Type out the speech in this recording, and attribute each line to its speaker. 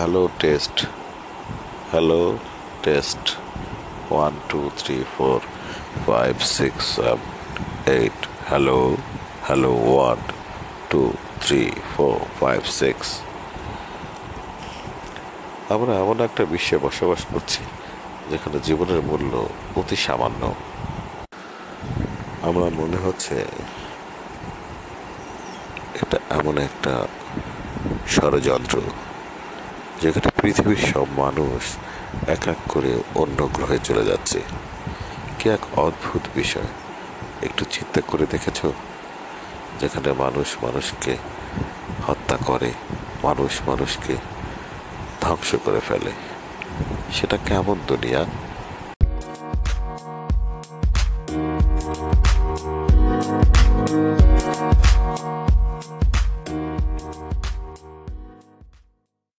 Speaker 1: Hello test hello test one two three four five six seven eight hello hello one two three four five six আমরা এমন একটা বিশ্বে বসবাস করছি, যেখানে জীবনের মূল্য অতি সামান্য। আমরা মনে হচ্ছে এটা এমন একটা ষড়যন্ত্র। যেখানে পৃথিবীর সব মানুষ এক এক করে অন্য গ্রহে চলে যাচ্ছে। কি এক অদ্ভুত বিষয়। একটু চিন্তা করে দেখেছ? যেখানে মানুষ মানুষকে হত্যা করে, মানুষ মানুষকে ধ্বংস করে ফেলে। সেটা কেমন দুনিয়া?